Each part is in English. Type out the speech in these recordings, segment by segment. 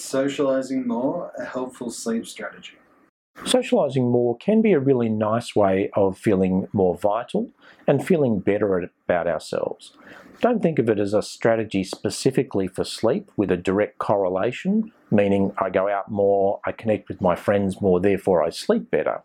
Socializing more a helpful sleep strategy? Socialising more can be a really nice way of feeling more vital and feeling better about ourselves. Don't think of it as a strategy specifically for sleep with a direct correlation, meaning I go out more, I connect with my friends more, therefore I sleep better.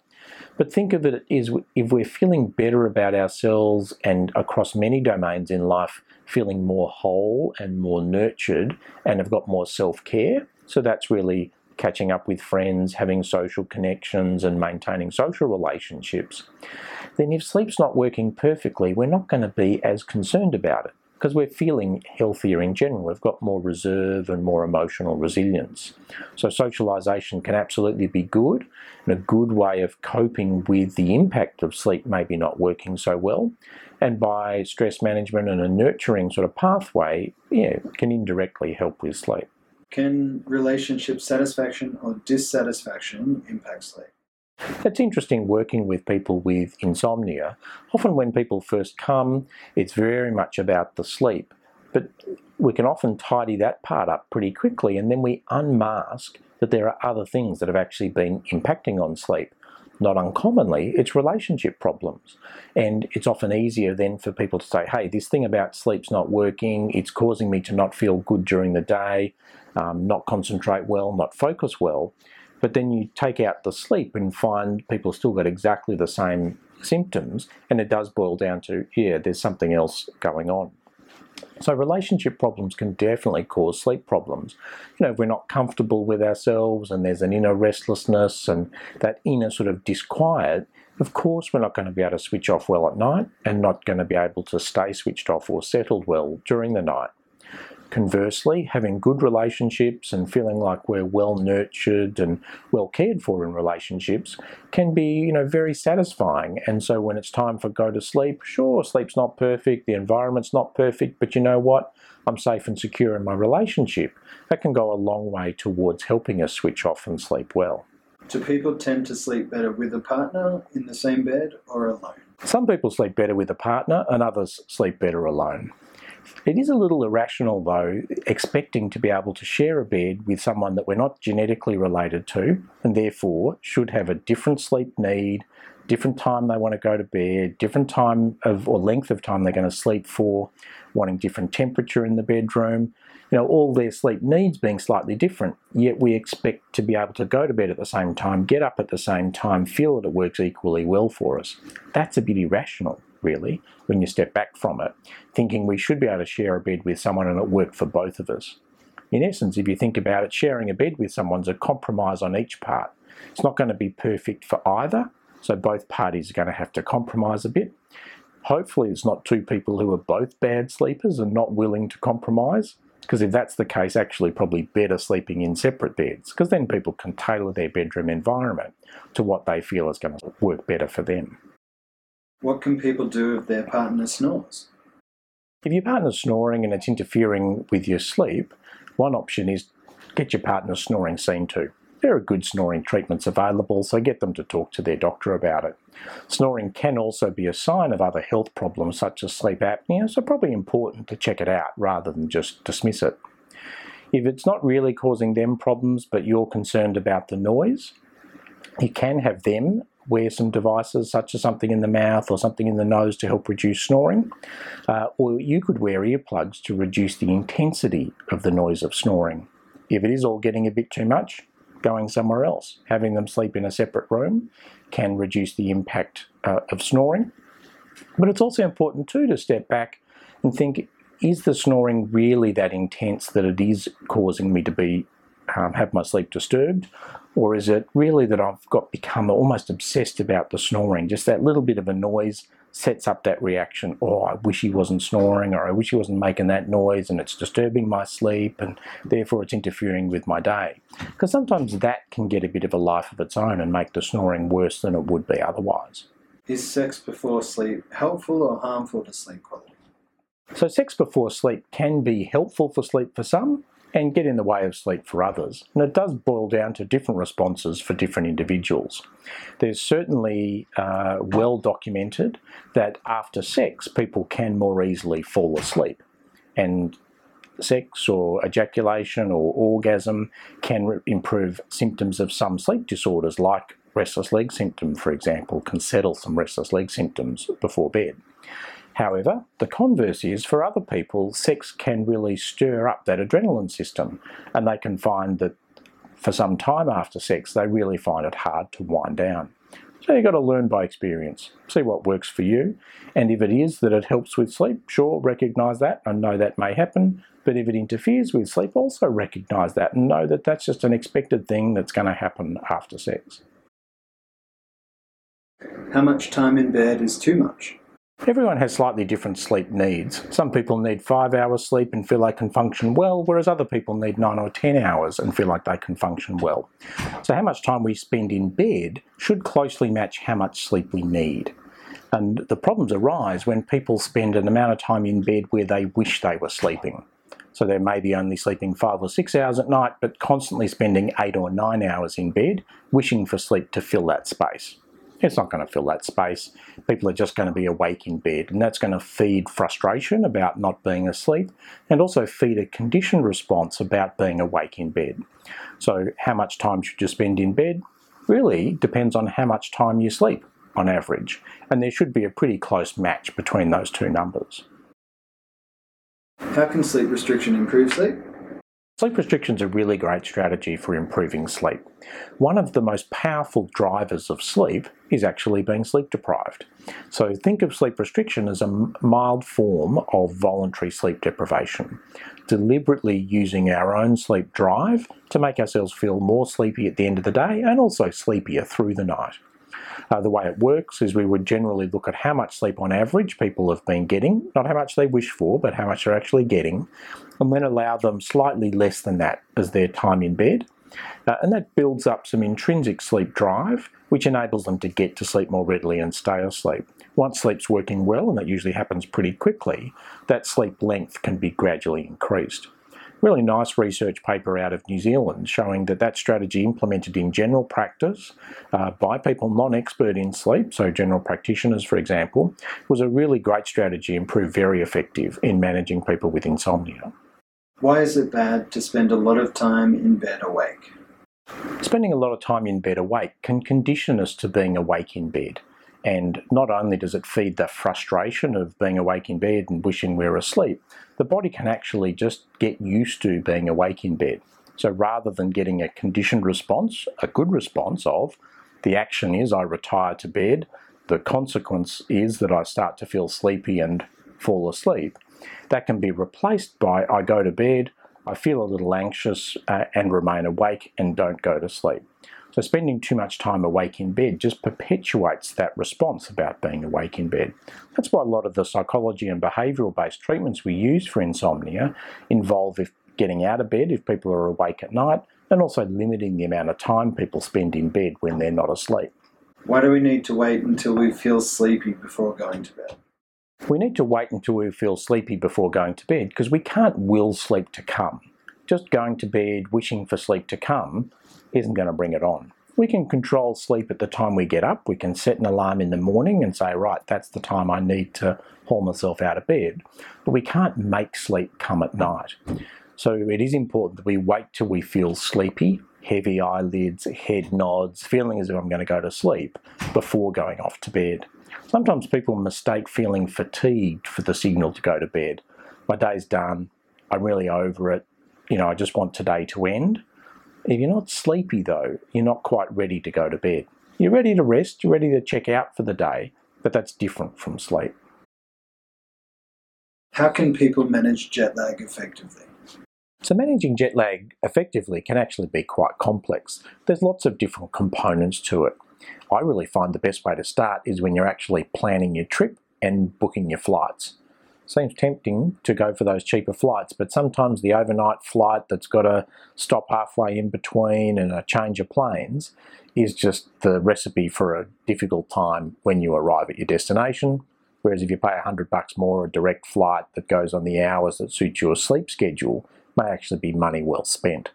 But think of it as if we're feeling better about ourselves and across many domains in life, feeling more whole and more nurtured and have got more self-care. So that's really catching up with friends, having social connections and maintaining social relationships, then if sleep's not working perfectly, we're not going to be as concerned about it because we're feeling healthier in general. We've got more reserve and more emotional resilience. So socialization can absolutely be good and a good way of coping with the impact of sleep maybe not working so well. And by stress management and a nurturing sort of pathway, yeah, can indirectly help with sleep. Can relationship satisfaction or dissatisfaction impact sleep? It's interesting working with people with insomnia. Often when people first come, it's very much about the sleep, but we can often tidy that part up pretty quickly and then we unmask that there are other things that have actually been impacting on sleep. Not uncommonly, it's relationship problems. And it's often easier then for people to say, hey, this thing about sleep's not working, it's causing me to not feel good during the day, um, not concentrate well, not focus well. But then you take out the sleep and find people still got exactly the same symptoms, and it does boil down to, yeah, there's something else going on. So relationship problems can definitely cause sleep problems. You know, if we're not comfortable with ourselves and there's an inner restlessness and that inner sort of disquiet, of course we're not going to be able to switch off well at night and not going to be able to stay switched off or settled well during the night. Conversely, having good relationships and feeling like we're well nurtured and well cared for in relationships can be, you know, very satisfying. And so when it's time for go to sleep, sure, sleep's not perfect, the environment's not perfect, but you know what? I'm safe and secure in my relationship. That can go a long way towards helping us switch off and sleep well. Do people tend to sleep better with a partner in the same bed or alone? Some people sleep better with a partner and others sleep better alone. It is a little irrational though, expecting to be able to share a bed with someone that we're not genetically related to and therefore should have a different sleep need, different time they want to go to bed, different time of or length of time they're going to sleep for, wanting different temperature in the bedroom, you know, all their sleep needs being slightly different, yet we expect to be able to go to bed at the same time, get up at the same time, feel that it works equally well for us. That's a bit irrational really, when you step back from it, thinking we should be able to share a bed with someone and it work for both of us. In essence, if you think about it, sharing a bed with someone's a compromise on each part. It's not going to be perfect for either, so both parties are going to have to compromise a bit. Hopefully it's not two people who are both bad sleepers and not willing to compromise, because if that's the case, actually probably better sleeping in separate beds, because then people can tailor their bedroom environment to what they feel is going to work better for them. What can people do if their partner snores? If your partner's snoring and it's interfering with your sleep, one option is get your partner snoring seen to. There are good snoring treatments available, so get them to talk to their doctor about it. Snoring can also be a sign of other health problems such as sleep apnea, so probably important to check it out rather than just dismiss it. If it's not really causing them problems but you're concerned about the noise, you can have them wear some devices such as something in the mouth or something in the nose to help reduce snoring. Uh, or you could wear earplugs to reduce the intensity of the noise of snoring. If it is all getting a bit too much, going somewhere else. Having them sleep in a separate room can reduce the impact uh, of snoring. But it's also important too to step back and think, is the snoring really that intense that it is causing me to be um, have my sleep disturbed? Or is it really that I've got become almost obsessed about the snoring? Just that little bit of a noise sets up that reaction. Oh, I wish he wasn't snoring, or I wish he wasn't making that noise, and it's disturbing my sleep, and therefore it's interfering with my day. Because sometimes that can get a bit of a life of its own and make the snoring worse than it would be otherwise. Is sex before sleep helpful or harmful to sleep quality? So sex before sleep can be helpful for sleep for some, and get in the way of sleep for others. And it does boil down to different responses for different individuals. There's certainly uh, well documented that after sex, people can more easily fall asleep. And sex or ejaculation or orgasm can re- improve symptoms of some sleep disorders like restless leg syndrome, for example, can settle some restless leg symptoms before bed. However, the converse is for other people, sex can really stir up that adrenaline system, and they can find that for some time after sex, they really find it hard to wind down. So you've got to learn by experience, see what works for you, and if it is that it helps with sleep, sure, recognise that and know that may happen. But if it interferes with sleep, also recognise that and know that that's just an expected thing that's going to happen after sex. How much time in bed is too much? Everyone has slightly different sleep needs. Some people need five hours sleep and feel they can function well, whereas other people need nine or ten hours and feel like they can function well. So, how much time we spend in bed should closely match how much sleep we need. And the problems arise when people spend an amount of time in bed where they wish they were sleeping. So they may be only sleeping five or six hours at night, but constantly spending eight or nine hours in bed, wishing for sleep to fill that space. It's not going to fill that space. People are just going to be awake in bed, and that's going to feed frustration about not being asleep and also feed a conditioned response about being awake in bed. So, how much time should you spend in bed? Really depends on how much time you sleep on average, and there should be a pretty close match between those two numbers. How can sleep restriction improve sleep? Sleep restriction is a really great strategy for improving sleep. One of the most powerful drivers of sleep is actually being sleep deprived. So think of sleep restriction as a mild form of voluntary sleep deprivation, deliberately using our own sleep drive to make ourselves feel more sleepy at the end of the day and also sleepier through the night. Uh, the way it works is we would generally look at how much sleep on average people have been getting, not how much they wish for, but how much they're actually getting, and then allow them slightly less than that as their time in bed. Uh, and that builds up some intrinsic sleep drive, which enables them to get to sleep more readily and stay asleep. Once sleep's working well, and that usually happens pretty quickly, that sleep length can be gradually increased really nice research paper out of New Zealand showing that that strategy implemented in general practice uh, by people non-expert in sleep, so general practitioners for example, was a really great strategy and proved very effective in managing people with insomnia. Why is it bad to spend a lot of time in bed awake? Spending a lot of time in bed awake can condition us to being awake in bed. And not only does it feed the frustration of being awake in bed and wishing we we're asleep, the body can actually just get used to being awake in bed. So rather than getting a conditioned response, a good response of the action is I retire to bed, the consequence is that I start to feel sleepy and fall asleep, that can be replaced by I go to bed, I feel a little anxious uh, and remain awake and don't go to sleep. So spending too much time awake in bed just perpetuates that response about being awake in bed. That's why a lot of the psychology and behavioural based treatments we use for insomnia involve if getting out of bed if people are awake at night and also limiting the amount of time people spend in bed when they're not asleep. Why do we need to wait until we feel sleepy before going to bed? We need to wait until we feel sleepy before going to bed because we can't will sleep to come. Just going to bed wishing for sleep to come isn't going to bring it on. We can control sleep at the time we get up. We can set an alarm in the morning and say, right, that's the time I need to haul myself out of bed. But we can't make sleep come at night. So it is important that we wait till we feel sleepy, heavy eyelids, head nods, feeling as if I'm going to go to sleep before going off to bed. Sometimes people mistake feeling fatigued for the signal to go to bed. My day's done. I'm really over it. You know, I just want today to end. If you're not sleepy, though, you're not quite ready to go to bed. You're ready to rest, you're ready to check out for the day, but that's different from sleep. How can people manage jet lag effectively? So, managing jet lag effectively can actually be quite complex. There's lots of different components to it. I really find the best way to start is when you're actually planning your trip and booking your flights seems tempting to go for those cheaper flights, but sometimes the overnight flight that's got to stop halfway in between and a change of planes is just the recipe for a difficult time when you arrive at your destination. Whereas if you pay 100 bucks more, a direct flight that goes on the hours that suit your sleep schedule may actually be money well spent.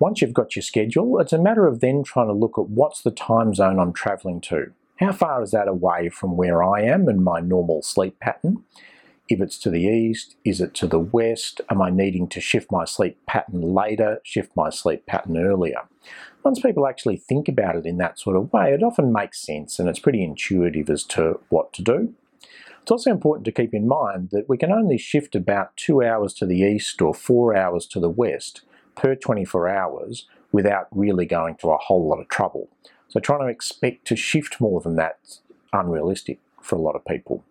Once you've got your schedule, it's a matter of then trying to look at what's the time zone I'm travelling to. How far is that away from where I am and my normal sleep pattern? If it's to the east, is it to the west? Am I needing to shift my sleep pattern later, shift my sleep pattern earlier? Once people actually think about it in that sort of way, it often makes sense and it's pretty intuitive as to what to do. It's also important to keep in mind that we can only shift about two hours to the east or four hours to the west per 24 hours without really going to a whole lot of trouble. So trying to expect to shift more than that's unrealistic for a lot of people.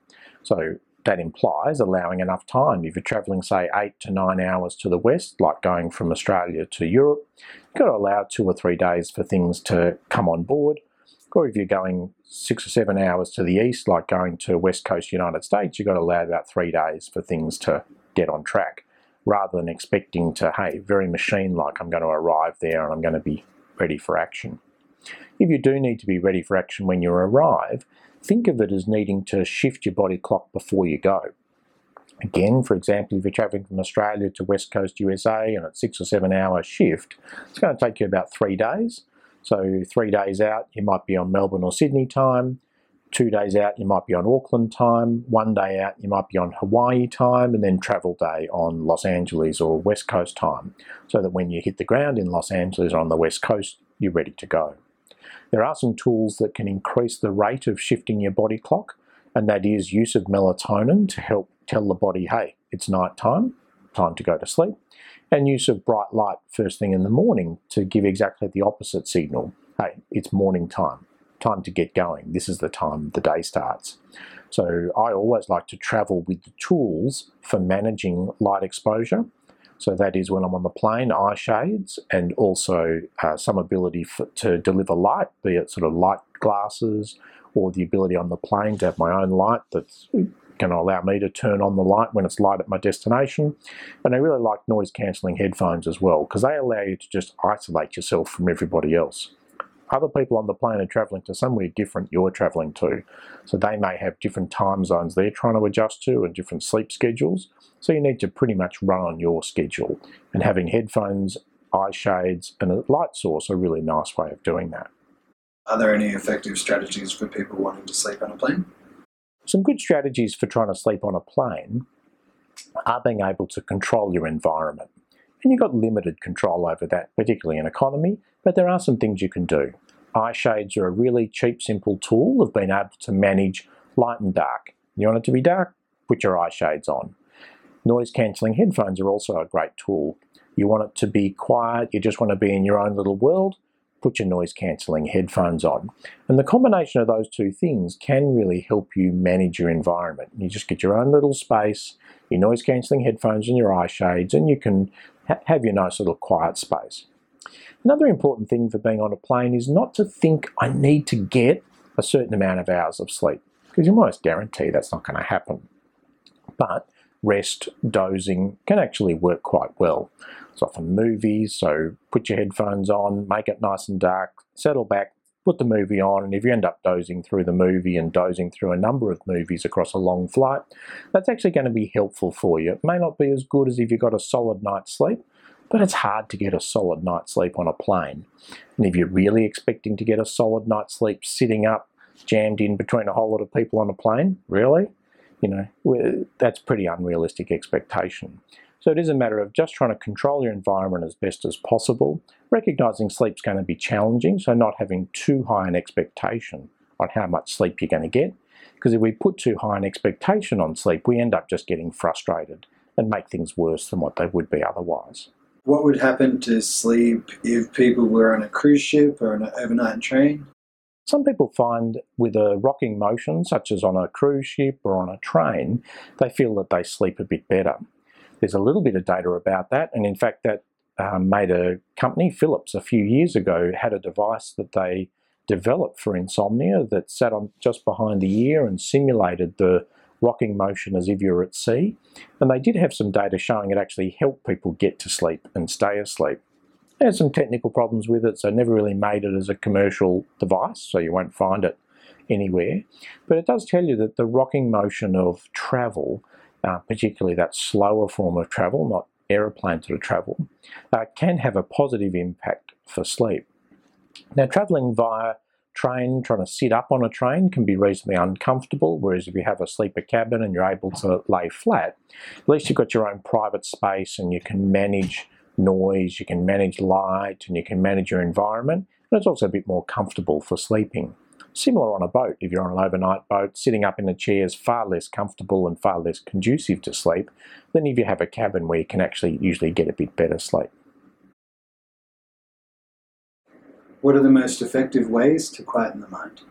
So that implies allowing enough time. If you're travelling, say, eight to nine hours to the west, like going from Australia to Europe, you've got to allow two or three days for things to come on board. Or if you're going six or seven hours to the east, like going to West Coast United States, you've got to allow about three days for things to get on track, rather than expecting to, hey, very machine-like, I'm going to arrive there and I'm going to be ready for action. If you do need to be ready for action when you arrive, think of it as needing to shift your body clock before you go. Again, for example, if you're traveling from Australia to West Coast USA and it's six or seven hour shift, it's going to take you about three days. So three days out, you might be on Melbourne or Sydney time. Two days out, you might be on Auckland time. One day out, you might be on Hawaii time, and then travel day on Los Angeles or West Coast time, so that when you hit the ground in Los Angeles or on the West Coast, you're ready to go. There are some tools that can increase the rate of shifting your body clock, and that is use of melatonin to help tell the body, hey, it's night time, time to go to sleep, and use of bright light first thing in the morning to give exactly the opposite signal. Hey, it's morning time, time to get going. This is the time the day starts. So I always like to travel with the tools for managing light exposure so that is when I'm on the plane, eye shades, and also uh, some ability for, to deliver light, be it sort of light glasses, or the ability on the plane to have my own light that's going to allow me to turn on the light when it's light at my destination. And I really like noise cancelling headphones as well, because they allow you to just isolate yourself from everybody else other people on the plane are traveling to somewhere different you're traveling to. So they may have different time zones they're trying to adjust to and different sleep schedules. So you need to pretty much run on your schedule. And having headphones, eye shades, and a light source are a really nice way of doing that. Are there any effective strategies for people wanting to sleep on a plane? Some good strategies for trying to sleep on a plane are being able to control your environment. And you've got limited control over that, particularly in economy, but there are some things you can do. Eye shades are a really cheap, simple tool of being able to manage light and dark. You want it to be dark? Put your eye shades on. Noise cancelling headphones are also a great tool. You want it to be quiet, you just want to be in your own little world, put your noise cancelling headphones on. And the combination of those two things can really help you manage your environment. You just get your own little space, your noise cancelling headphones and your eye shades, and you can ha have your nice little quiet space. Another important thing for being on a plane is not to think I need to get a certain amount of hours of sleep, because you almost guarantee that's not going to happen. But rest, dozing can actually work quite well. It's often movies, so put your headphones on, make it nice and dark, settle back, put the movie on, and if you end up dozing through the movie and dozing through a number of movies across a long flight, that's actually going to be helpful for you. It may not be as good as if you got a solid night's sleep, but it's hard to get a solid night's sleep on a plane. And if you're really expecting to get a solid night's sleep sitting up, jammed in between a whole lot of people on a plane, really? You know, that's pretty unrealistic expectation. So it is a matter of just trying to control your environment as best as possible, recognizing sleep's going to be challenging, so not having too high an expectation on how much sleep you're going to get. Because if we put too high an expectation on sleep, we end up just getting frustrated and make things worse than what they would be otherwise. What would happen to sleep if people were on a cruise ship or an overnight train? Some people find with a rocking motion, such as on a cruise ship or on a train, they feel that they sleep a bit better. There's a little bit of data about that, and in fact, that um, made a company, Philips, a few years ago, had a device that they developed for insomnia that sat on just behind the ear and simulated the rocking motion as if you're at sea. And they did have some data showing it actually helped people get to sleep and stay asleep. It had some technical problems with it, so never really made it as a commercial device, so you won't find it anywhere. But it does tell you that the rocking motion of travel, uh, particularly that slower form of travel, not aeroplane sort of travel, uh, can have a positive impact for sleep. Now, travelling via train, trying to sit up on a train can be reasonably uncomfortable, whereas if you have a sleeper cabin and you're able to lay flat, at least you've got your own private space and you can manage noise, you can manage light, and you can manage your environment, and it's also a bit more comfortable for sleeping. Similar on a boat, if you're on an overnight boat, sitting up in a chair is far less comfortable and far less conducive to sleep than if you have a cabin where you can actually usually get a bit better sleep. What are the most effective ways to quieten the mind?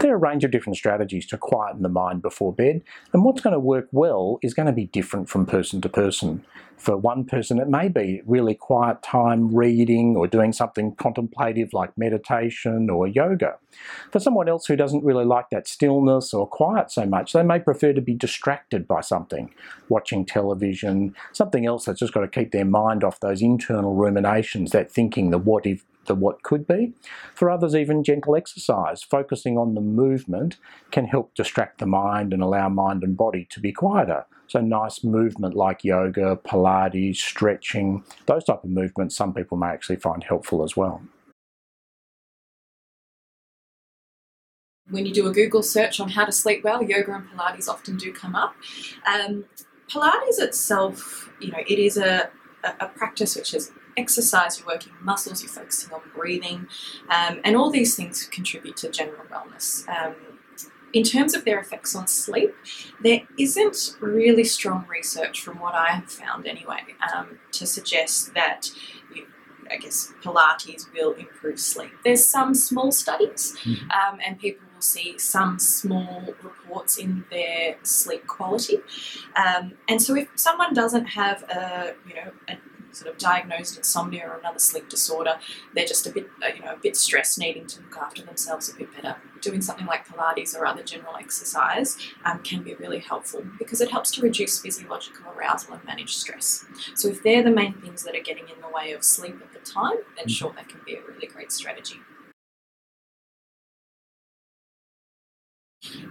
There are a range of different strategies to quieten the mind before bed, and what's going to work well is going to be different from person to person. For one person, it may be really quiet time reading or doing something contemplative like meditation or yoga. For someone else who doesn't really like that stillness or quiet so much, they may prefer to be distracted by something, watching television, something else that's just got to keep their mind off those internal ruminations, that thinking, the what if the what could be. For others, even gentle exercise, focusing on the movement, can help distract the mind and allow mind and body to be quieter. So nice movement like yoga, Pilates, stretching, those type of movements some people may actually find helpful as well. When you do a Google search on how to sleep well, yoga and Pilates often do come up. Um, Pilates itself, you know, it is a, a, practice which is exercise, you're working muscles, you're focusing on breathing, um, and all these things contribute to general wellness. Um, in terms of their effects on sleep, there isn't really strong research, from what I have found anyway, um, to suggest that. You, I guess Pilates will improve sleep. There's some small studies, mm-hmm. um, and people will see some small reports in their sleep quality. Um, and so, if someone doesn't have a you know a sort of diagnosed insomnia or another sleep disorder, they're just a bit, uh, you know, a bit stressed, needing to look after themselves a bit better. Doing something like Pilates or other general exercise um, can be really helpful because it helps to reduce physiological arousal and manage stress. So if they're the main things that are getting in the way of sleep at the time, then mm-hmm. sure, that can be a really great strategy.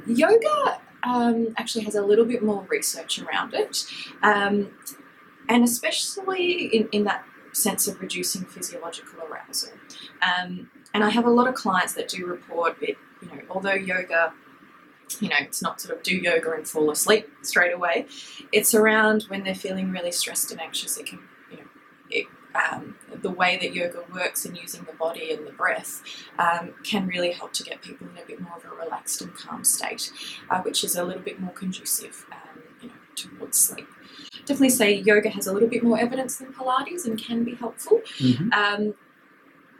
Yoga um, actually has a little bit more research around it. Um, and especially in, in that sense of reducing physiological arousal. Um, and I have a lot of clients that do report it, you know, although yoga, you know, it's not sort of do yoga and fall asleep straight away. It's around when they're feeling really stressed and anxious. It can, you know, it, um, the way that yoga works and using the body and the breath um, can really help to get people in a bit more of a relaxed and calm state, uh, which is a little bit more conducive, um, you know, towards sleep definitely say yoga has a little bit more evidence than Pilates and can be helpful. Mm-hmm. Um,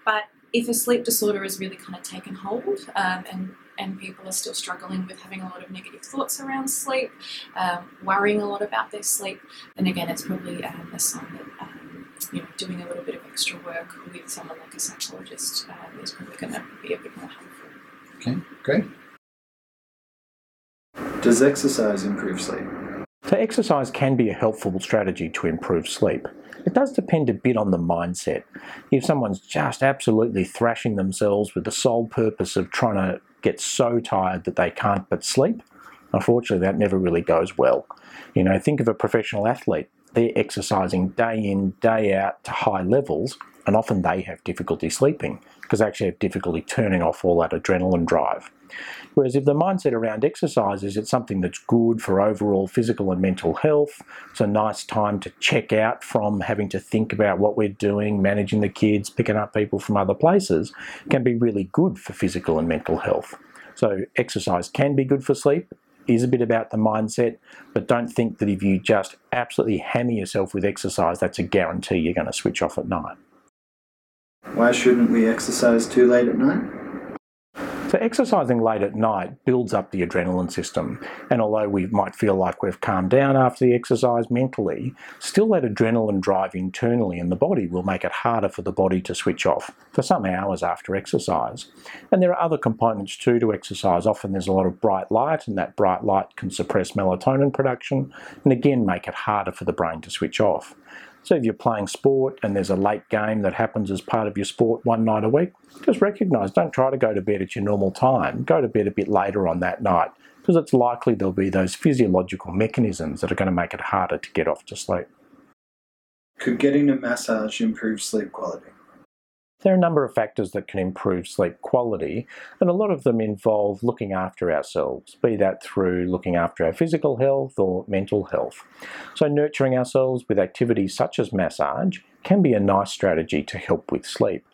but if a sleep disorder has really kind of taken hold um, and and people are still struggling with having a lot of negative thoughts around sleep, um, worrying a lot about their sleep, then again, it's probably um, a sign that um, you know doing a little bit of extra work with someone like a psychologist um, is probably going to be a bit more helpful. Okay, great. Does exercise improve sleep? So exercise can be a helpful strategy to improve sleep. It does depend a bit on the mindset. If someone's just absolutely thrashing themselves with the sole purpose of trying to get so tired that they can't but sleep, unfortunately that never really goes well. You know, think of a professional athlete. They're exercising day in, day out to high levels, and often they have difficulty sleeping because they actually have difficulty turning off all that adrenaline drive. Whereas if the mindset around exercise is it's something that's good for overall physical and mental health, it's a nice time to check out from having to think about what we're doing, managing the kids, picking up people from other places, can be really good for physical and mental health. So exercise can be good for sleep, is a bit about the mindset, but don't think that if you just absolutely hammer yourself with exercise, that's a guarantee you're going to switch off at night. Why shouldn't we exercise too late at night? So exercising late at night builds up the adrenaline system, and although we might feel like we've calmed down after the exercise mentally, still that adrenaline drive internally in the body will make it harder for the body to switch off for some hours after exercise. And there are other components too to exercise. Often there's a lot of bright light, and that bright light can suppress melatonin production, and again make it harder for the brain to switch off. So if you're playing sport and there's a late game that happens as part of your sport one night a week, just recognise, don't try to go to bed at your normal time. Go to bed a bit later on that night because it's likely there'll be those physiological mechanisms that are going to make it harder to get off to sleep. Could getting a massage improve sleep quality? There are a number of factors that can improve sleep quality, and a lot of them involve looking after ourselves, be that through looking after our physical health or mental health. So, nurturing ourselves with activities such as massage can be a nice strategy to help with sleep.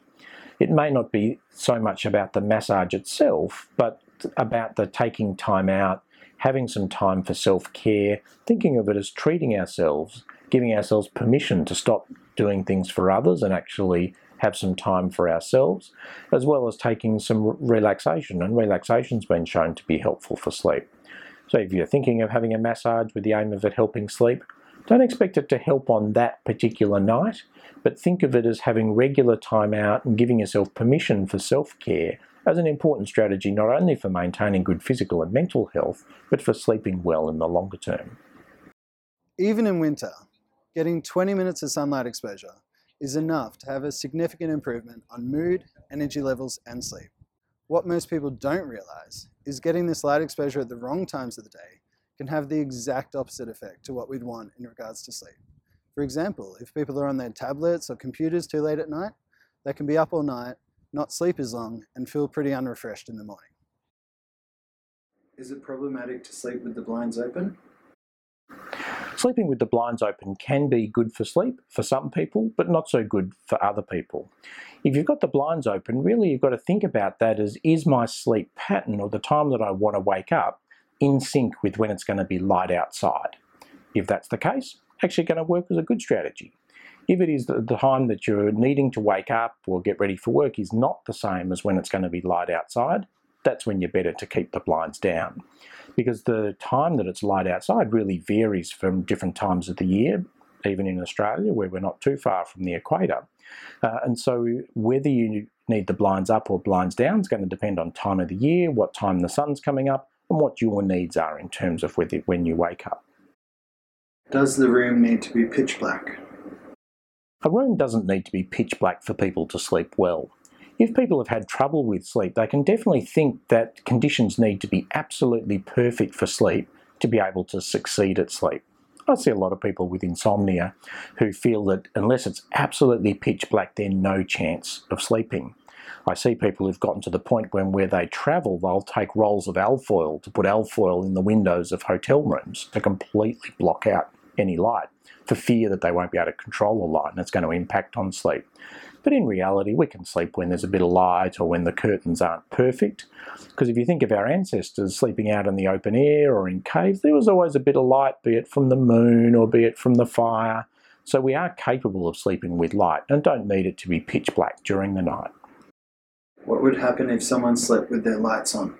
It may not be so much about the massage itself, but about the taking time out, having some time for self care, thinking of it as treating ourselves, giving ourselves permission to stop doing things for others and actually have some time for ourselves, as well as taking some relaxation, and relaxation's been shown to be helpful for sleep. So if you're thinking of having a massage with the aim of it helping sleep, don't expect it to help on that particular night, but think of it as having regular time out and giving yourself permission for self-care as an important strategy not only for maintaining good physical and mental health, but for sleeping well in the longer term. Even in winter, getting 20 minutes of sunlight exposure is enough to have a significant improvement on mood, energy levels, and sleep. What most people don't realize is getting this light exposure at the wrong times of the day can have the exact opposite effect to what we'd want in regards to sleep. For example, if people are on their tablets or computers too late at night, they can be up all night, not sleep as long, and feel pretty unrefreshed in the morning. Is it problematic to sleep with the blinds open? Sleeping with the blinds open can be good for sleep for some people, but not so good for other people. If you've got the blinds open, really you've got to think about that as is my sleep pattern or the time that I want to wake up in sync with when it's going to be light outside. If that's the case, actually going to work as a good strategy. If it is the time that you're needing to wake up or get ready for work is not the same as when it's going to be light outside, that's when you're better to keep the blinds down. Because the time that it's light outside really varies from different times of the year, even in Australia where we're not too far from the equator. Uh, and so whether you need the blinds up or blinds down is going to depend on time of the year, what time the sun's coming up, and what your needs are in terms of whether, when you wake up. Does the room need to be pitch black? A room doesn't need to be pitch black for people to sleep well. If people have had trouble with sleep, they can definitely think that conditions need to be absolutely perfect for sleep to be able to succeed at sleep. I see a lot of people with insomnia who feel that unless it's absolutely pitch black, there's no chance of sleeping. I see people who've gotten to the point when where they travel, they'll take rolls of alfoil to put alfoil in the windows of hotel rooms to completely block out any light for fear that they won't be able to control the light and it's going to impact on sleep. But in reality, we can sleep when there's a bit of light or when the curtains aren't perfect. Because if you think of our ancestors sleeping out in the open air or in caves, there was always a bit of light, be it from the moon or be it from the fire. So we are capable of sleeping with light and don't need it to be pitch black during the night. What would happen if someone slept with their lights on?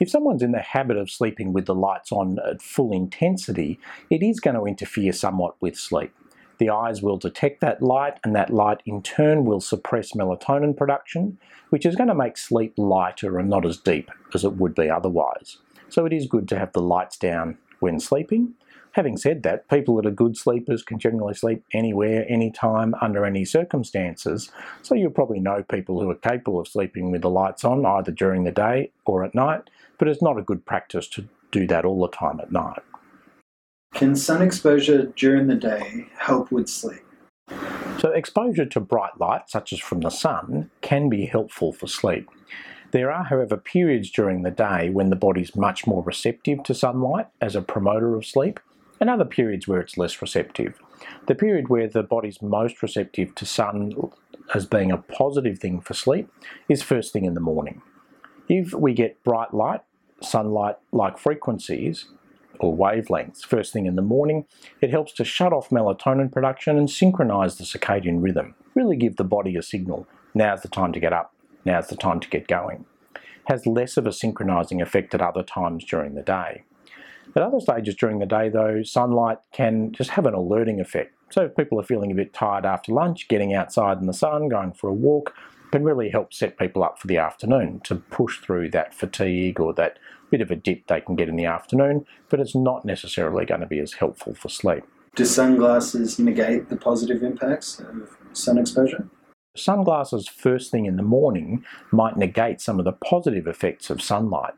If someone's in the habit of sleeping with the lights on at full intensity, it is going to interfere somewhat with sleep. The eyes will detect that light, and that light in turn will suppress melatonin production, which is going to make sleep lighter and not as deep as it would be otherwise. So it is good to have the lights down when sleeping. Having said that, people that are good sleepers can generally sleep anywhere, anytime, under any circumstances. So you'll probably know people who are capable of sleeping with the lights on either during the day or at night, but it's not a good practice to do that all the time at night. Can sun exposure during the day help with sleep? So exposure to bright light, such as from the sun, can be helpful for sleep. There are, however, periods during the day when the body's much more receptive to sunlight as a promoter of sleep, and other periods where it's less receptive. The period where the body's most receptive to sun as being a positive thing for sleep is first thing in the morning. If we get bright light, sunlight like frequencies, wavelengths first thing in the morning, it helps to shut off melatonin production and synchronize the circadian rhythm. Really give the body a signal, now's the time to get up, now's the time to get going. Has less of a synchronizing effect at other times during the day. At other stages during the day though, sunlight can just have an alerting effect. So if people are feeling a bit tired after lunch, getting outside in the sun, going for a walk, can really help set people up for the afternoon to push through that fatigue or that bit of a dip they can get in the afternoon, but it's not necessarily going to be as helpful for sleep. Do sunglasses negate the positive impacts of sun exposure? Sunglasses first thing in the morning might negate some of the positive effects of sunlight.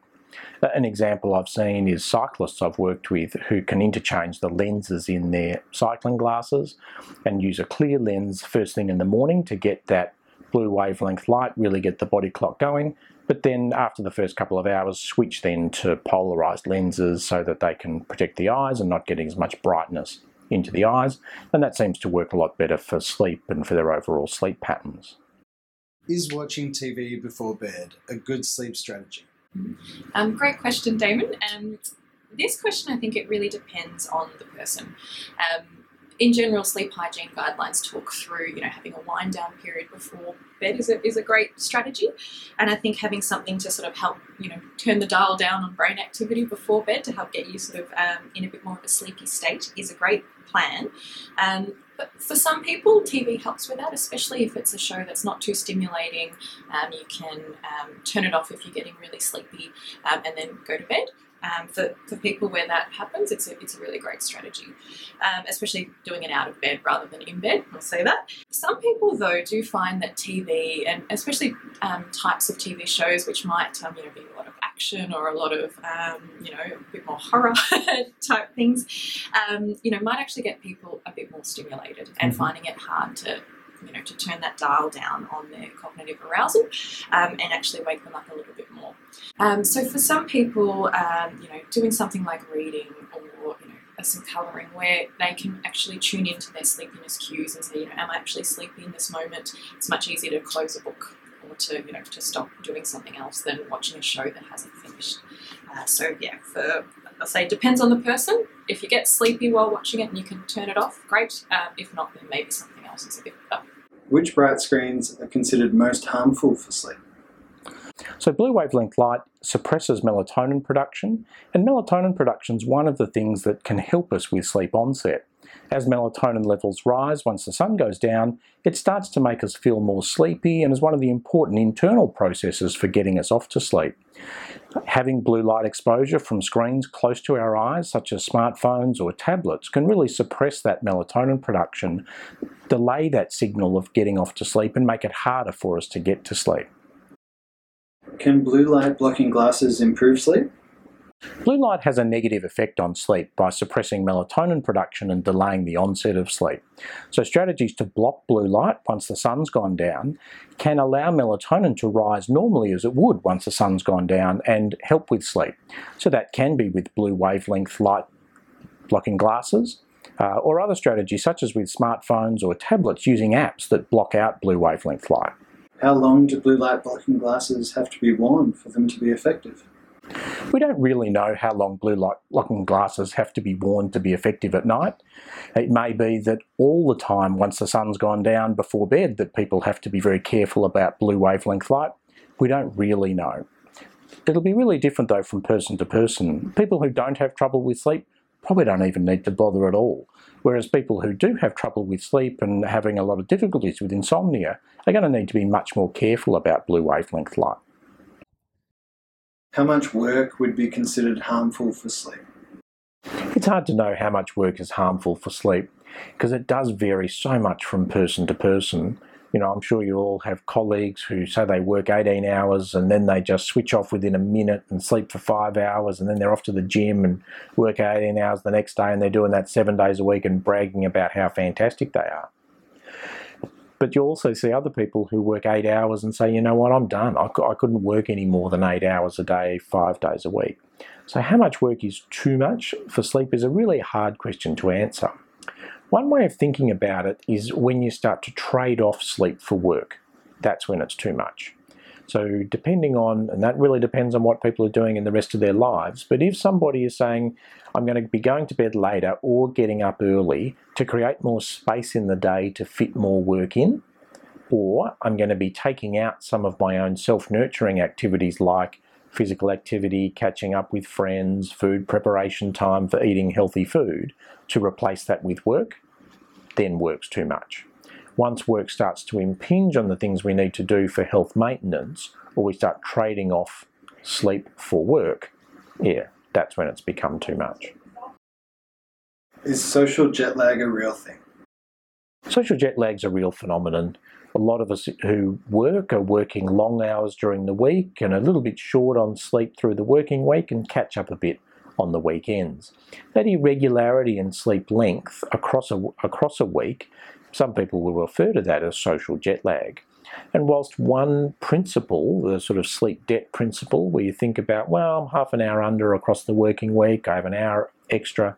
An example I've seen is cyclists I've worked with who can interchange the lenses in their cycling glasses and use a clear lens first thing in the morning to get that blue wavelength light, really get the body clock going. But then after the first couple of hours, switch then to polarized lenses so that they can protect the eyes and not getting as much brightness into the eyes. And that seems to work a lot better for sleep and for their overall sleep patterns. Is watching TV before bed a good sleep strategy? Um, great question, Damon. Um, this question, I think it really depends on the person. Um, in general, sleep hygiene guidelines talk through, you know, having a wind down period before bed is a, is a great strategy. And I think having something to sort of help, you know, turn the dial down on brain activity before bed to help get you sort of um, in a bit more of a sleepy state is a great plan. Um, but for some people, TV helps with that, especially if it's a show that's not too stimulating. Um, you can um, turn it off if you're getting really sleepy um, and then go to bed. Um, for, for people where that happens, it's a, it's a really great strategy, um, especially doing it out of bed rather than in bed. I'll say that. Some people, though, do find that TV, and especially um, types of TV shows which might um, you know, be a lot of action or a lot of um, you know a bit more horror type things, um, you know, might actually get people a bit more stimulated and Mhm. finding it hard to you know, to turn that dial down on their cognitive arousal um, and actually wake them up a little bit more. Um, so for some people, um, you know, doing something like reading or you know, some colouring where they can actually tune into their sleepiness cues and say, you know, am I actually sleepy in this moment? It's much easier to close a book or to you know to stop doing something else than watching a show that hasn't finished. Uh, so yeah, for I'll say it depends on the person. If you get sleepy while watching it and you can turn it off, great. Uh, if not, then maybe something else is a bit better. Which bright screens are considered most harmful for sleep? So blue wavelength light suppresses melatonin production, and melatonin production is one of the things that can help us with sleep onset. As melatonin levels rise once the sun goes down, it starts to make us feel more sleepy and is one of the important internal processes for getting us off to sleep. Having blue light exposure from screens close to our eyes, such as smartphones or tablets, can really suppress that melatonin production, delay that signal of getting off to sleep, and make it harder for us to get to sleep. Can blue light blocking glasses improve sleep? Blue light has a negative effect on sleep by suppressing melatonin production and delaying the onset of sleep. So, strategies to block blue light once the sun's gone down can allow melatonin to rise normally as it would once the sun's gone down and help with sleep. So, that can be with blue wavelength light blocking glasses. Uh, or other strategies such as with smartphones or tablets using apps that block out blue wavelength light. How long do blue light blocking glasses have to be worn for them to be effective? We don't really know how long blue light blocking glasses have to be worn to be effective at night. It may be that all the time, once the sun's gone down before bed, that people have to be very careful about blue wavelength light. We don't really know. It'll be really different though from person to person. People who don't have trouble with sleep probably don't even need to bother at all. Whereas people who do have trouble with sleep and having a lot of difficulties with insomnia are going to need to be much more careful about blue wavelength light. How much work would be considered harmful for sleep? It's hard to know how much work is harmful for sleep because it does vary so much from person to person. You know, I'm sure you all have colleagues who say they work 18 hours and then they just switch off within a minute and sleep for five hours and then they're off to the gym and work 18 hours the next day and they're doing that seven days a week and bragging about how fantastic they are. But you also see other people who work eight hours and say, you know what, I'm done. I, I couldn't work any more than eight hours a day, five days a week. So, how much work is too much for sleep is a really hard question to answer. One way of thinking about it is when you start to trade off sleep for work. That's when it's too much. So, depending on, and that really depends on what people are doing in the rest of their lives, but if somebody is saying, I'm going to be going to bed later or getting up early to create more space in the day to fit more work in, or I'm going to be taking out some of my own self nurturing activities like physical activity, catching up with friends, food preparation time for eating healthy food, to replace that with work, then work's too much. Once work starts to impinge on the things we need to do for health maintenance, or we start trading off sleep for work, yeah, that's when it's become too much. Is social jet lag a real thing? Social jet lag's a real phenomenon. A lot of us who work are working long hours during the week and a little bit short on sleep through the working week and catch up a bit on the weekends. That irregularity in sleep length across a, across a week, some people will refer to that as social jet lag. And whilst one principle, the sort of sleep debt principle, where you think about, well, I'm half an hour under across the working week, I have an hour extra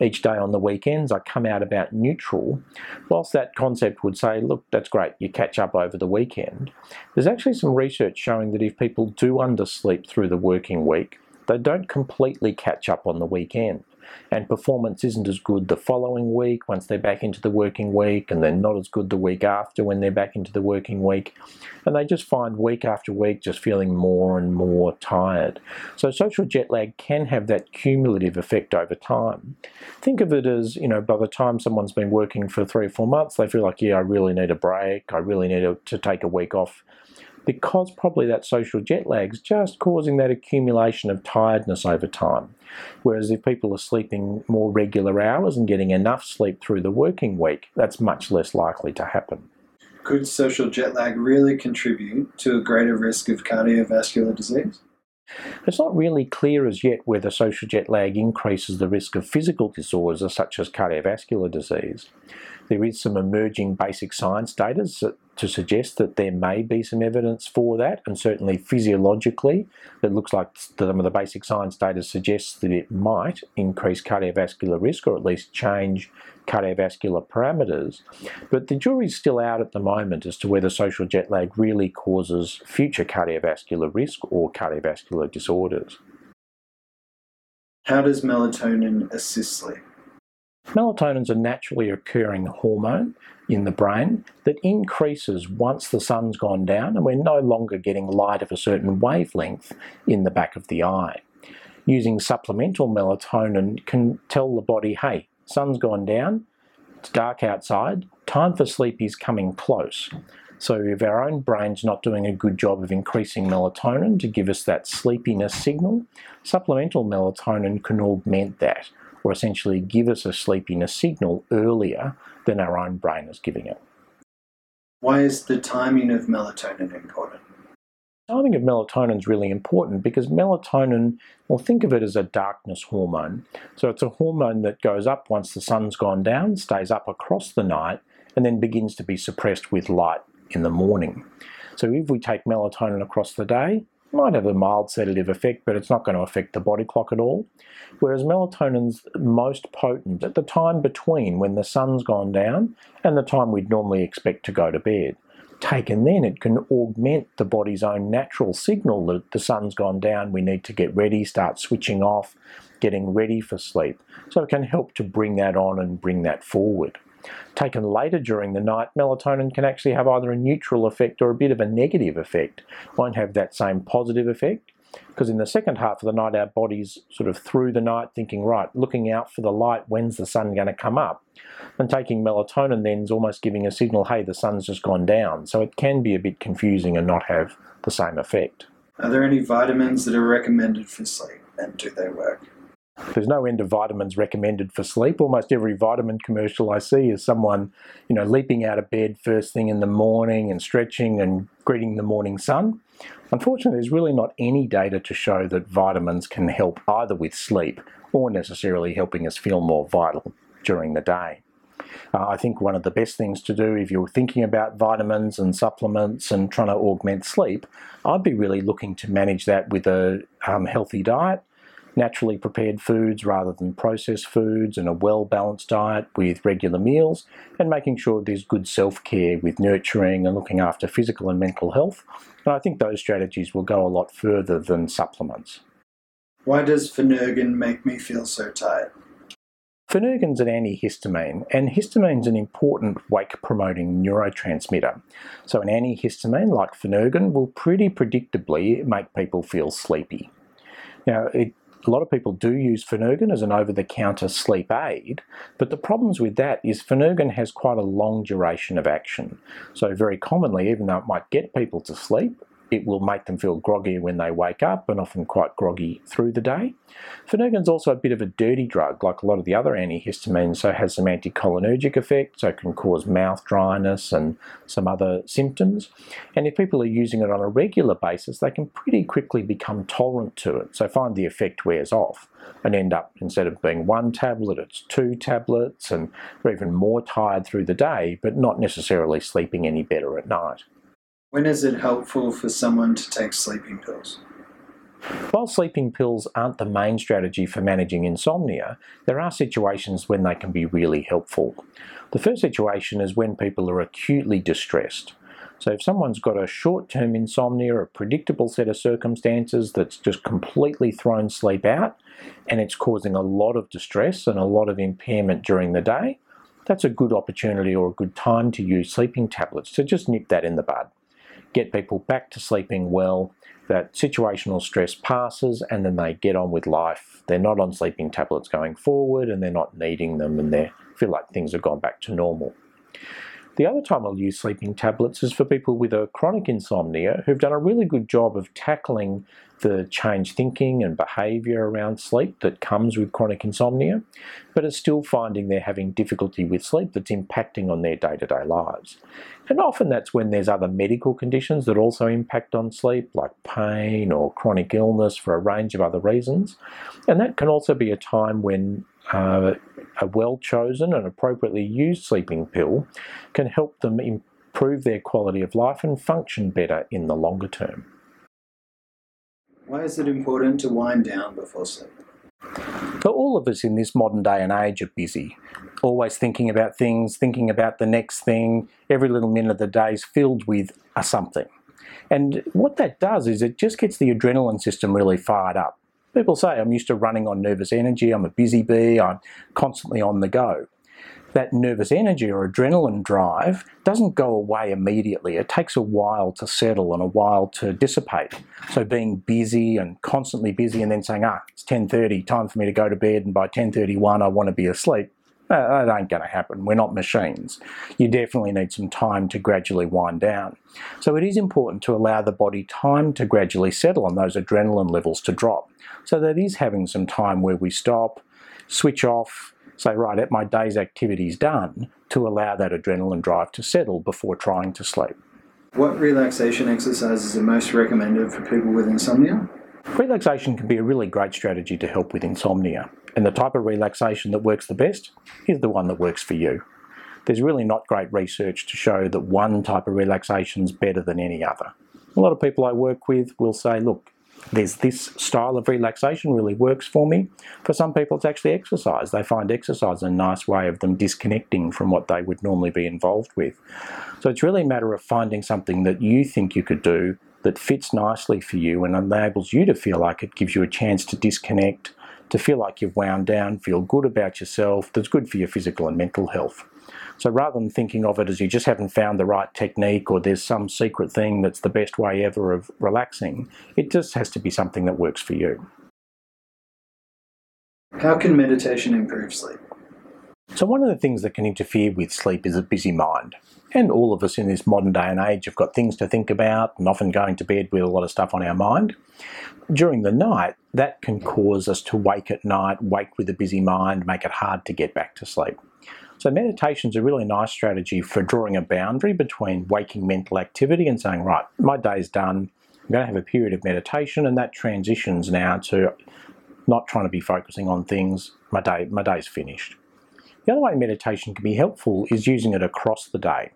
each day on the weekends, I come out about neutral. Whilst that concept would say, look, that's great, you catch up over the weekend, there's actually some research showing that if people do undersleep through the working week, they don't completely catch up on the weekend and performance isn't as good the following week once they're back into the working week and then not as good the week after when they're back into the working week and they just find week after week just feeling more and more tired. So social jet lag can have that cumulative effect over time. Think of it as, you know, by the time someone's been working for three or four months, they feel like, yeah, I really need a break, I really need to take a week off because probably that social jet lag is just causing that accumulation of tiredness over time. Whereas if people are sleeping more regular hours and getting enough sleep through the working week, that's much less likely to happen. Could social jet lag really contribute to a greater risk of cardiovascular disease? It's not really clear as yet whether social jet lag increases the risk of physical disorders such as cardiovascular disease. There is some emerging basic science data to suggest that there may be some evidence for that, and certainly physiologically, it looks like some of the basic science data suggests that it might increase cardiovascular risk or at least change cardiovascular parameters. But the jury's still out at the moment as to whether social jet lag really causes future cardiovascular risk or cardiovascular disorders. How does melatonin assist sleep? Melatonin is a naturally occurring hormone in the brain that increases once the sun's gone down and we're no longer getting light of a certain wavelength in the back of the eye. Using supplemental melatonin can tell the body, hey, sun's gone down, it's dark outside, time for sleep is coming close. So if our own brain's not doing a good job of increasing melatonin to give us that sleepiness signal, supplemental melatonin can augment that or essentially give us a sleepiness signal earlier than our own brain is giving it. Why is the timing of melatonin important? Timing of melatonin is really important because melatonin, well, think of it as a darkness hormone. So it's a hormone that goes up once the sun's gone down, stays up across the night, and then begins to be suppressed with light in the morning. So if we take melatonin across the day, might have a mild sedative effect, but it's not going to affect the body clock at all. Whereas melatonin's most potent at the time between when the sun's gone down and the time we'd normally expect to go to bed. Taken then, it can augment the body's own natural signal that the sun's gone down, we need to get ready, start switching off, getting ready for sleep. So it can help to bring that on and bring that forward. Taken later during the night, melatonin can actually have either a neutral effect or a bit of a negative effect. Won't have that same positive effect, because in the second half of the night our body's sort of through the night thinking, right, looking out for the light, when's the sun going to come up? And taking melatonin then is almost giving a signal, hey, the sun's just gone down. So it can be a bit confusing and not have the same effect. Are there any vitamins that are recommended for sleep and do they work? There's no end of vitamins recommended for sleep. Almost every vitamin commercial I see is someone, you know, leaping out of bed first thing in the morning and stretching and greeting the morning sun. Unfortunately, there's really not any data to show that vitamins can help either with sleep or necessarily helping us feel more vital during the day. Uh, I think one of the best things to do if you're thinking about vitamins and supplements and trying to augment sleep, I'd be really looking to manage that with a um, healthy diet naturally prepared foods rather than processed foods and a well-balanced diet with regular meals and making sure there's good self-care with nurturing and looking after physical and mental health. And I think those strategies will go a lot further than supplements. Why does Phenergan make me feel so tired? Phenergan's an antihistamine, and histamine's an important wake-promoting neurotransmitter. So an antihistamine like Phenergan will pretty predictably make people feel sleepy. Now, it a lot of people do use Phenergan as an over-the-counter sleep aid, but the problems with that is Phenergan has quite a long duration of action. So very commonly, even though it might get people to sleep, it will make them feel groggy when they wake up and often quite groggy through the day. Phenergan's also a bit of a dirty drug like a lot of the other antihistamines, so it has some anticholinergic effects, so it can cause mouth dryness and some other symptoms. And if people are using it on a regular basis, they can pretty quickly become tolerant to it, so find the effect wears off and end up, instead of being one tablet, it's two tablets and they're even more tired through the day, but not necessarily sleeping any better at night. When is it helpful for someone to take sleeping pills? While sleeping pills aren't the main strategy for managing insomnia, there are situations when they can be really helpful. The first situation is when people are acutely distressed. So if someone's got a short-term insomnia, a predictable set of circumstances that's just completely thrown sleep out, and it's causing a lot of distress and a lot of impairment during the day, that's a good opportunity or a good time to use sleeping tablets to just nip that in the bud. Get people back to sleeping well, that situational stress passes and then they get on with life. They're not on sleeping tablets going forward and they're not needing them and they feel like things have gone back to normal. The other time I'll use sleeping tablets is for people with a chronic insomnia who've done a really good job of tackling the change thinking and behaviour around sleep that comes with chronic insomnia, but are still finding they're having difficulty with sleep that's impacting on their day-to-day lives. And often that's when there's other medical conditions that also impact on sleep, like pain or chronic illness for a range of other reasons. And that can also be a time when uh, a well-chosen and appropriately used sleeping pill can help them improve their quality of life and function better in the longer term. Why is it important to wind down before sleep? So all of us in this modern day and age are busy, always thinking about things, thinking about the next thing. Every little minute of the day is filled with a something. And what that does is it just gets the adrenaline system really fired up. People say, I'm used to running on nervous energy, I'm a busy bee, I'm constantly on the go. That nervous energy or adrenaline drive doesn't go away immediately. It takes a while to settle and a while to dissipate. So being busy and constantly busy and then saying, ah, it's 10.30, time for me to go to bed, and by 10.31 I want to be asleep, that ain't going to happen. We're not machines. You definitely need some time to gradually wind down. So it is important to allow the body time to gradually settle and those adrenaline levels to drop. So that is having some time where we stop, switch off, say, right, at my day's activities done, to allow that adrenaline drive to settle before trying to sleep. What relaxation exercises are most recommended for people with insomnia? Relaxation can be a really great strategy to help with insomnia, and the type of relaxation that works the best is the one that works for you. There's really not great research to show that one type of relaxation is better than any other. A lot of people I work with will say, look, there's this style of relaxation really works for me. For some people it's actually exercise. They find exercise a nice way of them disconnecting from what they would normally be involved with. So it's really a matter of finding something that you think you could do that fits nicely for you and enables you to feel like it gives you a chance to disconnect, to feel like you've wound down, feel good about yourself, that's good for your physical and mental health. So rather than thinking of it as you just haven't found the right technique or there's some secret thing that's the best way ever of relaxing, it just has to be something that works for you. How can meditation improve sleep? So one of the things that can interfere with sleep is a busy mind. And all of us in this modern day and age have got things to think about and often going to bed with a lot of stuff on our mind. During the night, that can cause us to wake at night, wake with a busy mind, make it hard to get back to sleep. So meditation is a really nice strategy for drawing a boundary between waking mental activity and saying, right, my day's done, I'm going to have a period of meditation and that transitions now to not trying to be focusing on things, my, day, my day's finished. The other way meditation can be helpful is using it across the day.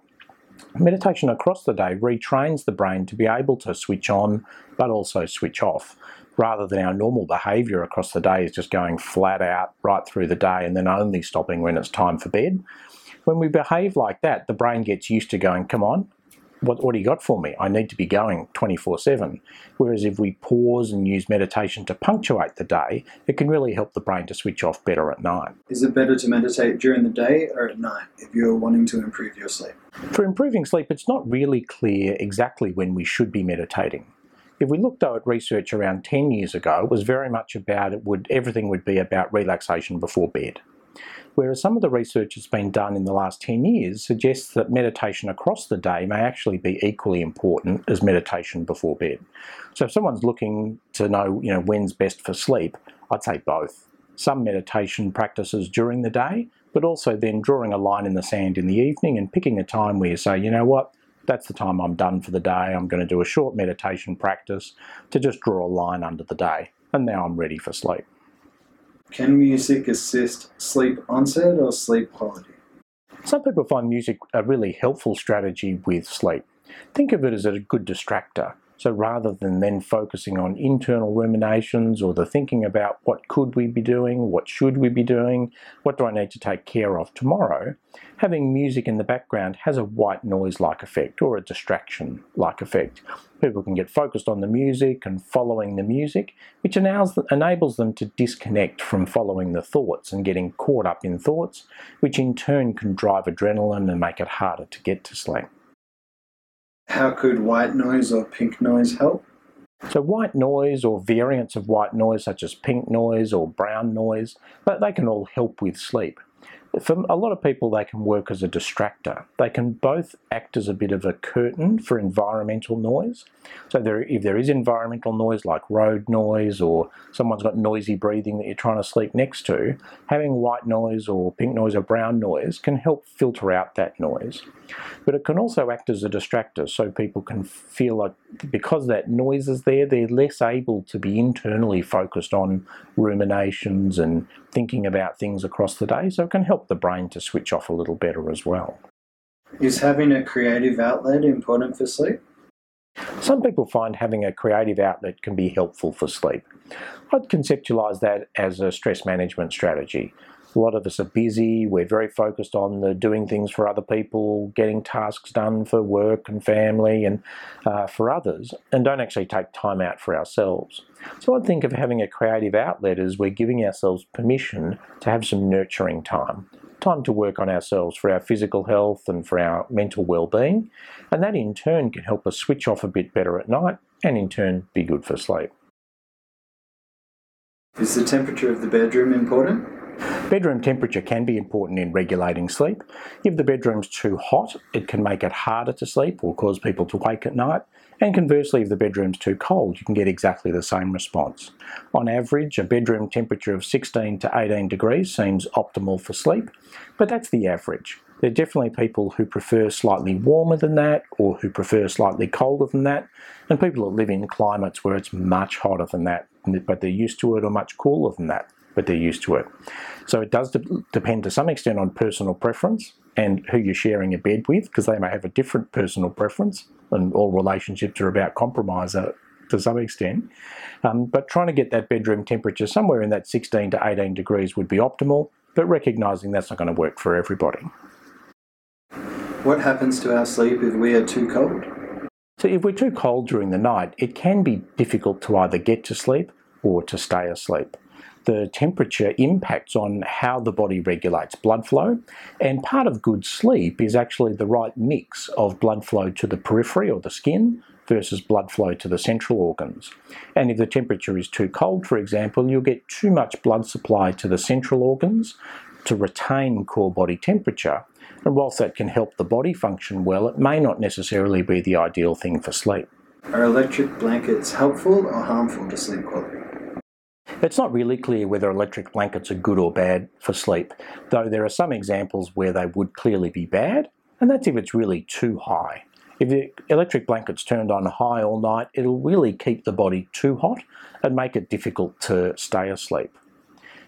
Meditation across the day retrains the brain to be able to switch on but also switch off rather than our normal behaviour across the day is just going flat out right through the day and then only stopping when it's time for bed. When we behave like that, the brain gets used to going, come on, what, what do you got for me? I need to be going 24-7. Whereas if we pause and use meditation to punctuate the day, it can really help the brain to switch off better at night. Is it better to meditate during the day or at night if you're wanting to improve your sleep? For improving sleep, it's not really clear exactly when we should be meditating. If we looked though at research around 10 years ago, it was very much about it would everything would be about relaxation before bed. Whereas some of the research that's been done in the last 10 years suggests that meditation across the day may actually be equally important as meditation before bed. So if someone's looking to know, you know, when's best for sleep, I'd say both. Some meditation practices during the day, but also then drawing a line in the sand in the evening and picking a time where you say, you know what, that's the time I'm done for the day. I'm going to do a short meditation practice to just draw a line under the day. And now I'm ready for sleep. Can music assist sleep onset or sleep quality? Some people find music a really helpful strategy with sleep. think of it as a good distractor. So rather than then focusing on internal ruminations or the thinking about what could we be doing, what should we be doing, what do I need to take care of tomorrow, having music in the background has a white noise-like effect or a distraction-like effect. People can get focused on the music and following the music, which enables them to disconnect from following the thoughts and getting caught up in thoughts, which in turn can drive adrenaline and make it harder to get to sleep. How could white noise or pink noise help? So white noise or variants of white noise such as pink noise or brown noise, but they can all help with sleep for a lot of people they can work as a distractor. They can both act as a bit of a curtain for environmental noise. So there, if there is environmental noise like road noise or someone's got noisy breathing that you're trying to sleep next to, having white noise or pink noise or brown noise can help filter out that noise. But it can also act as a distractor so people can feel like because that noise is there, they're less able to be internally focused on ruminations and thinking about things across the day. So it can help the brain to switch off a little better as well. Is having a creative outlet important for sleep? Some people find having a creative outlet can be helpful for sleep. I'd conceptualise that as a stress management strategy. A lot of us are busy, we're very focused on the doing things for other people, getting tasks done for work and family and uh, for others, and don't actually take time out for ourselves. So I'd think of having a creative outlet as we're giving ourselves permission to have some nurturing time. Time to work on ourselves for our physical health and for our mental well-being, and that in turn can help us switch off a bit better at night and in turn be good for sleep. Is the temperature of the bedroom important? Bedroom temperature can be important in regulating sleep. If the bedroom's too hot, it can make it harder to sleep or cause people to wake at night. And conversely, if the bedroom's too cold, you can get exactly the same response. On average, a bedroom temperature of 16 to 18 degrees seems optimal for sleep, but that's the average. There are definitely people who prefer slightly warmer than that or who prefer slightly colder than that, and people that live in climates where it's much hotter than that, but they're used to it or much cooler than that but they're used to it. So it does de depend to some extent on personal preference and who you're sharing a bed with, because they may have a different personal preference, and all relationships are about compromise uh, to some extent. Um, but trying to get that bedroom temperature somewhere in that 16 to 18 degrees would be optimal, but recognising that's not going to work for everybody. What happens to our sleep if we are too cold? So if we're too cold during the night, it can be difficult to either get to sleep or to stay asleep the temperature impacts on how the body regulates blood flow. And part of good sleep is actually the right mix of blood flow to the periphery or the skin versus blood flow to the central organs. And if the temperature is too cold, for example, you'll get too much blood supply to the central organs to retain core body temperature. And whilst that can help the body function well, it may not necessarily be the ideal thing for sleep. Are electric blankets helpful or harmful to sleep quality? It's not really clear whether electric blankets are good or bad for sleep, though there are some examples where they would clearly be bad, and that's if it's really too high. If the electric blanket's turned on high all night, it'll really keep the body too hot and make it difficult to stay asleep.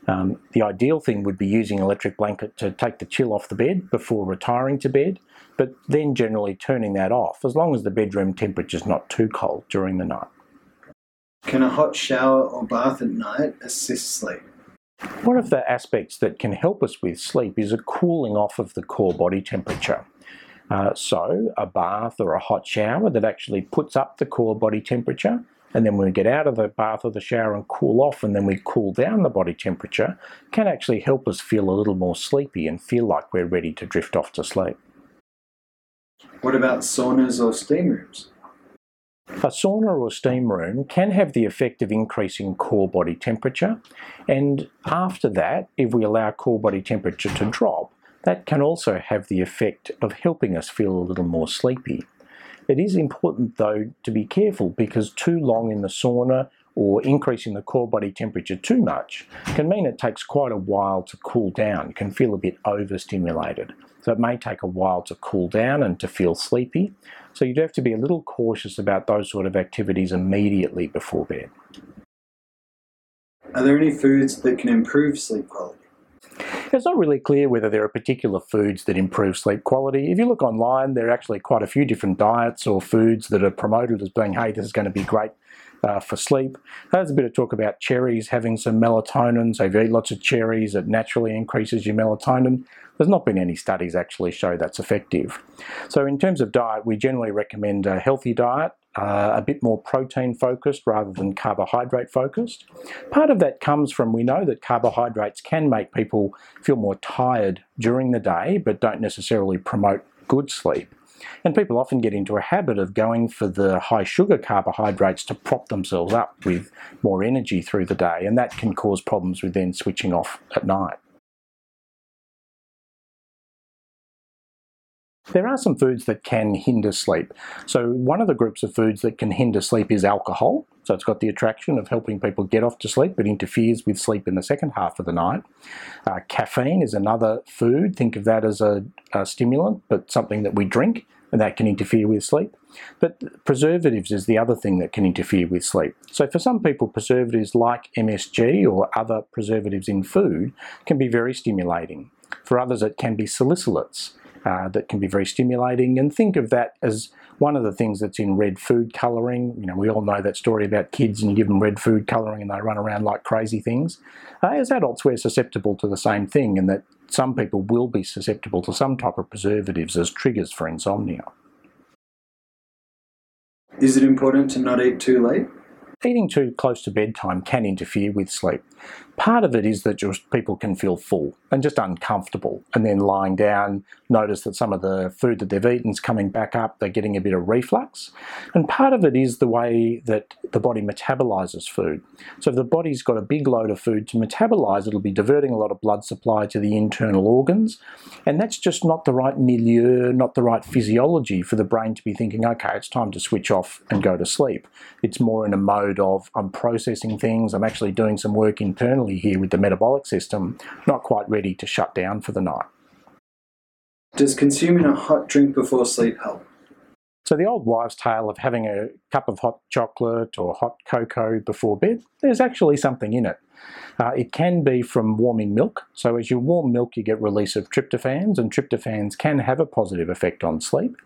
Um, the ideal thing would be using electric blanket to take the chill off the bed before retiring to bed, but then generally turning that off as long as the bedroom temperature is not too cold during the night. Can a hot shower or bath at night assist sleep? One of the aspects that can help us with sleep is a cooling off of the core body temperature. Uh, so a bath or a hot shower that actually puts up the core body temperature and then when we get out of the bath or the shower and cool off and then we cool down the body temperature can actually help us feel a little more sleepy and feel like we're ready to drift off to sleep. What about saunas or steam rooms? A sauna or steam room can have the effect of increasing core body temperature and after that, if we allow core body temperature to drop, that can also have the effect of helping us feel a little more sleepy. It is important though to be careful because too long in the sauna or increasing the core body temperature too much can mean it takes quite a while to cool down. You can feel a bit overstimulated. So it may take a while to cool down and to feel sleepy. So you'd have to be a little cautious about those sort of activities immediately before bed. Are there any foods that can improve sleep quality? It's not really clear whether there are particular foods that improve sleep quality. If you look online, there are actually quite a few different diets or foods that are promoted as being, hey, this is going to be great uh, for sleep. There's a bit of talk about cherries having some melatonin. So if you eat lots of cherries, it naturally increases your melatonin. There's not been any studies actually show that's effective. So in terms of diet, we generally recommend a healthy diet, uh, a bit more protein focused rather than carbohydrate focused. Part of that comes from we know that carbohydrates can make people feel more tired during the day, but don't necessarily promote good sleep. And people often get into a habit of going for the high sugar carbohydrates to prop themselves up with more energy through the day, and that can cause problems with then switching off at night. There are some foods that can hinder sleep. So one of the groups of foods that can hinder sleep is alcohol. So it's got the attraction of helping people get off to sleep, but interferes with sleep in the second half of the night. Uh, caffeine is another food. Think of that as a, a stimulant, but something that we drink, and that can interfere with sleep. But preservatives is the other thing that can interfere with sleep. So for some people, preservatives like MSG or other preservatives in food can be very stimulating. For others, it can be salicylates uh, that can be very stimulating. And think of that as one of the things that's in red food colouring. You know, we all know that story about kids and you give them red food colouring and they run around like crazy things. Uh, as adults, we're susceptible to the same thing, and that some people will be susceptible to some type of preservatives as triggers for insomnia. Is it important to not eat too late? Eating too close to bedtime can interfere with sleep. Part of it is that just people can feel full and just uncomfortable, and then lying down, notice that some of the food that they've eaten is coming back up, they're getting a bit of reflux. And part of it is the way that the body metabolizes food. So if the body's got a big load of food to metabolize, it'll be diverting a lot of blood supply to the internal organs, and that's just not the right milieu, not the right physiology for the brain to be thinking, okay, it's time to switch off and go to sleep. It's more in a mode of I'm processing things, I'm actually doing some work internally here with the metabolic system, not quite ready to shut down for the night. Does consuming a hot drink before sleep help? So the old wives' tale of having a cup of hot chocolate or hot cocoa before bed, there's actually something in it. Uh, it can be from warming milk. So as you warm milk, you get release of tryptophans, and tryptophans can have a positive effect on sleep.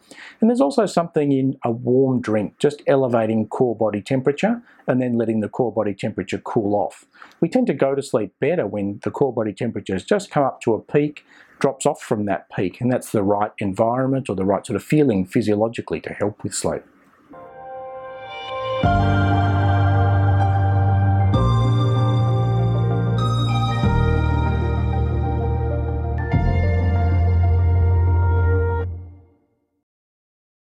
And there's also something in a warm drink, just elevating core body temperature and then letting the core body temperature cool off. We tend to go to sleep better when the core body temperature has just come up to a peak, drops off from that peak, and that's the right environment or the right sort of feeling physiologically to help with sleep.